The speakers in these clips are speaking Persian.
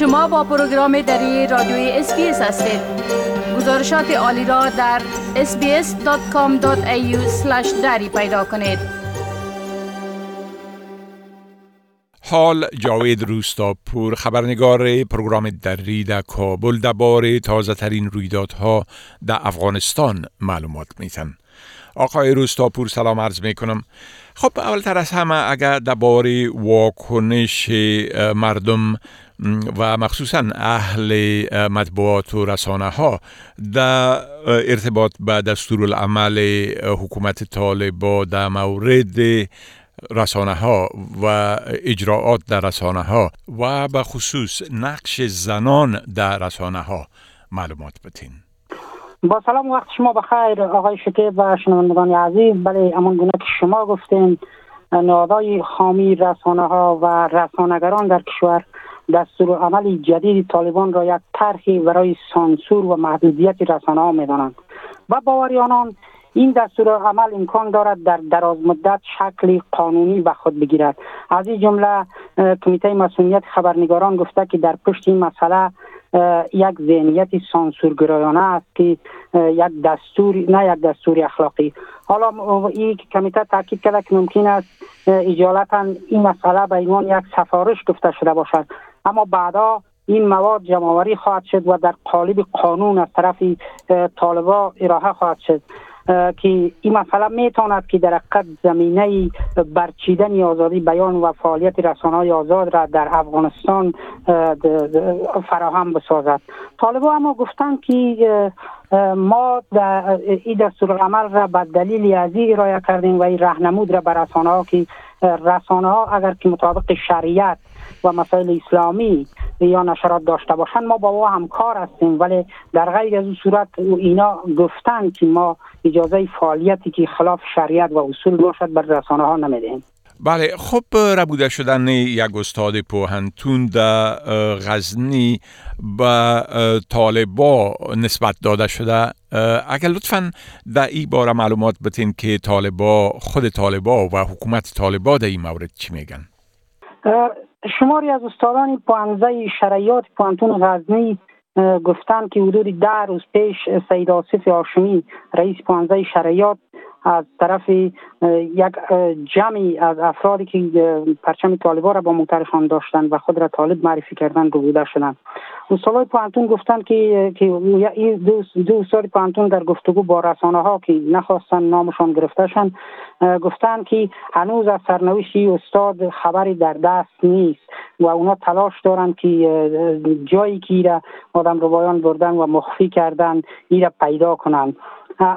شما با پروگرام دری رادیوی SBS هستید. گزارشات عالی را در sbs.com.au دری پیدا کنید. حال جاوید روستاپور خبرنگار پروگرام دری در کابل درباره تازه ترین رویدادها در افغانستان معلومات میتن آقای روستاپور سلام عرض می کنم خب اولتر از همه اگر درباره واکنش مردم و مخصوصا اهل مطبوعات و رسانه ها در ارتباط به دستور العمل حکومت طالبا در مورد رسانه ها و اجراعات در رسانه ها و به خصوص نقش زنان در رسانه ها معلومات بتین با سلام وقت شما بخیر آقای شکیب و شنوندگان عزیز. بله امان گونه که شما گفتین نهادهای خامی رسانه ها و رسانگران در کشور دستور عمل جدید طالبان را یک طرحی برای سانسور و محدودیت رسانه ها می دانند و باوری آنان این دستور عمل امکان دارد در دراز مدت شکلی قانونی به خود بگیرد. از این جمله کمیته مسئولیت خبرنگاران گفته که در پشت این مسئله یک ذهنیت سانسورگرایانه است که یک دستور نه یک دستور اخلاقی. حالا این کمیته تاکید کرده که ممکن است اجالتا این مسئله به عنوان یک سفارش گفته شده باشد. اما بعدا این مواد جمعوری خواهد شد و در قالب قانون از طرف طالبا ارائه خواهد شد که این مسئله می‌تواند که در حقیقت زمینه برچیدن آزادی بیان و فعالیت رسانه های آزاد را در افغانستان فراهم بسازد. طالبا اما گفتند که ما در این دستور عمل را به دلیل از ارائه کردیم و این رهنمود را به رسانه ها که رسانه ها اگر که مطابق شریعت و مسائل اسلامی یا نشرات داشته باشند ما با او همکار هستیم. ولی در غیر از اون صورت اینا گفتن که ما اجازه فعالیتی که خلاف شریعت و اصول باشد بر رسانه ها نمی‌دهیم. بله خب ربوده شدن یک استاد پوهنتون در غزنی به طالبا نسبت داده شده. اگر لطفا در این باره معلومات بتین که طالبا خود طالبا و حکومت طالبا در این مورد چی میگن؟ شماری از استادان پانزه شرعیات پانتون غزنی گفتند که حدود ده روز پیش سید آصف هاشمی رئیس پانزه شرعیات از طرف یک جمعی از افرادی که پرچم طالبا را با موترشان داشتند و خود را طالب معرفی کردن رو بوده شدند. استادای پانتون گفتند که که این دو, دو پانتون در گفتگو با رسانه ها که نخواستن نامشان گرفته شن گفتند که هنوز از سرنوشت استاد خبری در دست نیست و اونا تلاش دارند که جایی که آدم رو بایان بردن و مخفی کردن را پیدا کنند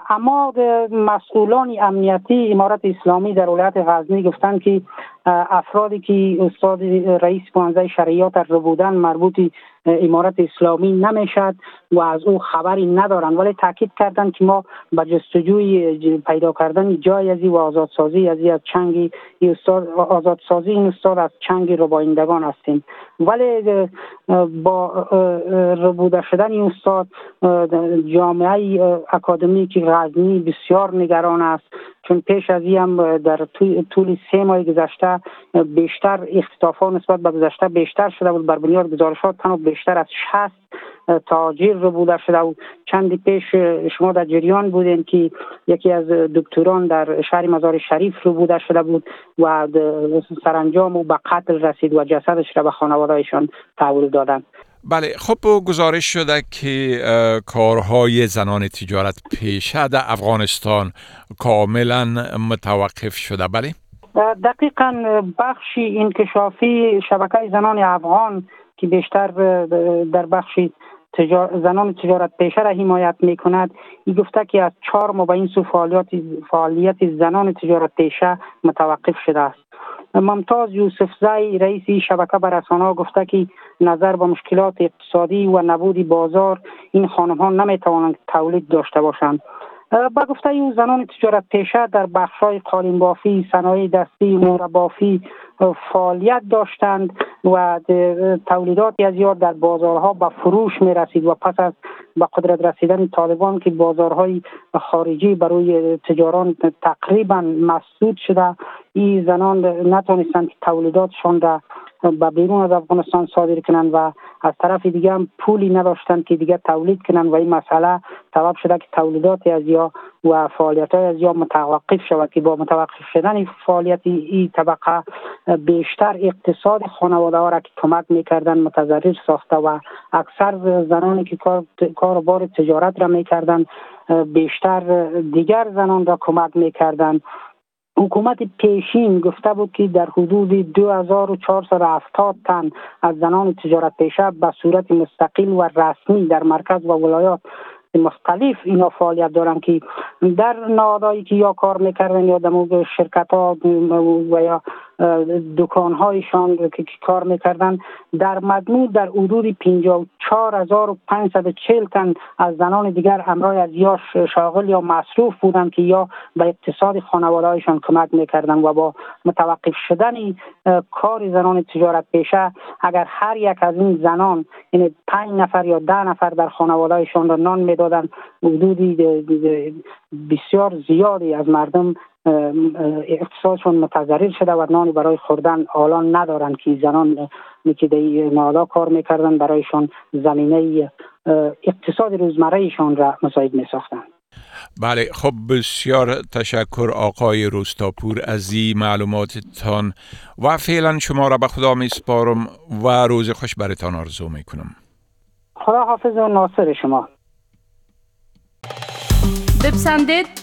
اما مسئولان امنیتی امارت اسلامی در ولایت غزنی گفتند که افرادی که استاد رئیس پانزه شریعت رو بودن مربوط امارت اسلامی نمی‌شد و از او خبری ندارند ولی تاکید کردند که ما به جستجوی پیدا کردن جای ازی و آزادسازی ازی از چنگ استاد آزادسازی این استاد از چنگ ربایندگان هستیم. ولی با ربوده شدن این استاد جامعه اکادمیک غزنی بسیار نگران است. چون پیش از هم در طول سه ماه گذشته بیشتر اختطافا نسبت به گذشته بیشتر شده بود. بر بنیاد گزارشات تنها بیشتر از 60 تاجیر رو بوده شده و چندی پیش شما در جریان بودین که یکی از دکتران در شهر مزار شریف رو بوده شده بود و سرانجام و به قتل رسید و جسدش را به خانوادهشان تحویل دادن بله خب گزارش شده که کارهای زنان تجارت پیشه در افغانستان کاملا متوقف شده. بله. دقیقا بخشی انکشافی شبکه زنان افغان که بیشتر در بخشی تجار... زنان تجارت پیشه را حمایت می کند ای گفته که از چهار این سو فعالیت, فعالیت زنان تجارت پیشه متوقف شده است. ممتاز یوسف زی رئیس شبکه برسانه گفته که نظر به مشکلات اقتصادی و نبود بازار این خانم ها نمی توانند تولید داشته باشند. با گفته او زنان تجارت پیشه در بخش های قالین بافی، صنایع دستی، مربافی فعالیت داشتند و تولیدات از یاد در بازارها به فروش می رسید و پس از به قدرت رسیدن طالبان که بازارهای خارجی برای تجاران تقریبا مسدود شده این زنان نتونستند که تولیداتشان را به بیرون از افغانستان صادر کنند و از طرف دیگه هم پولی نداشتن که دیگه تولید کنن و این مسئله سبب شده که تولیدات از یا و فعالیت های از یا متوقف شود که با متوقف شدن فعالیت این طبقه بیشتر اقتصاد خانواده ها را که کمک می‌کردن متضرر ساخته و اکثر زنانی که کار, کار بار تجارت را می‌کردن بیشتر دیگر زنان را کمک می‌کردن حکومت پیشین گفته بود که در حدود 2470 تن از زنان تجارت پیشه به صورت مستقل و رسمی در مرکز و ولایات مختلف اینا فعالیت دارن که در نهادهایی که یا کار می‌کردن یا در شرکت ها و یا دکان هایشان که کار می‌کردن در مجموع در حدود 54540 تن از زنان دیگر امرای از یا شاغل یا مصروف بودند که یا به اقتصاد خانواده هایشان کمک می‌کردن و با متوقف شدن کار زنان تجارت پیشه اگر هر یک از این زنان یعنی پنج نفر یا ده نفر در خانواده هایشان را نان می‌دادن حدودی بسیار زیادی از مردم اقتصادشون متضرر شده و نانی برای خوردن الان ندارند که زنان که در کار می‌کردن برایشان زمینه اقتصاد روزمره ایشان را مساعد می ساختن. بله خب بسیار تشکر آقای روستاپور از این معلوماتتان و فعلا شما را به خدا می سپارم و روز خوش برتان آرزو می کنم خدا حافظ و ناصر شما. بپسندید.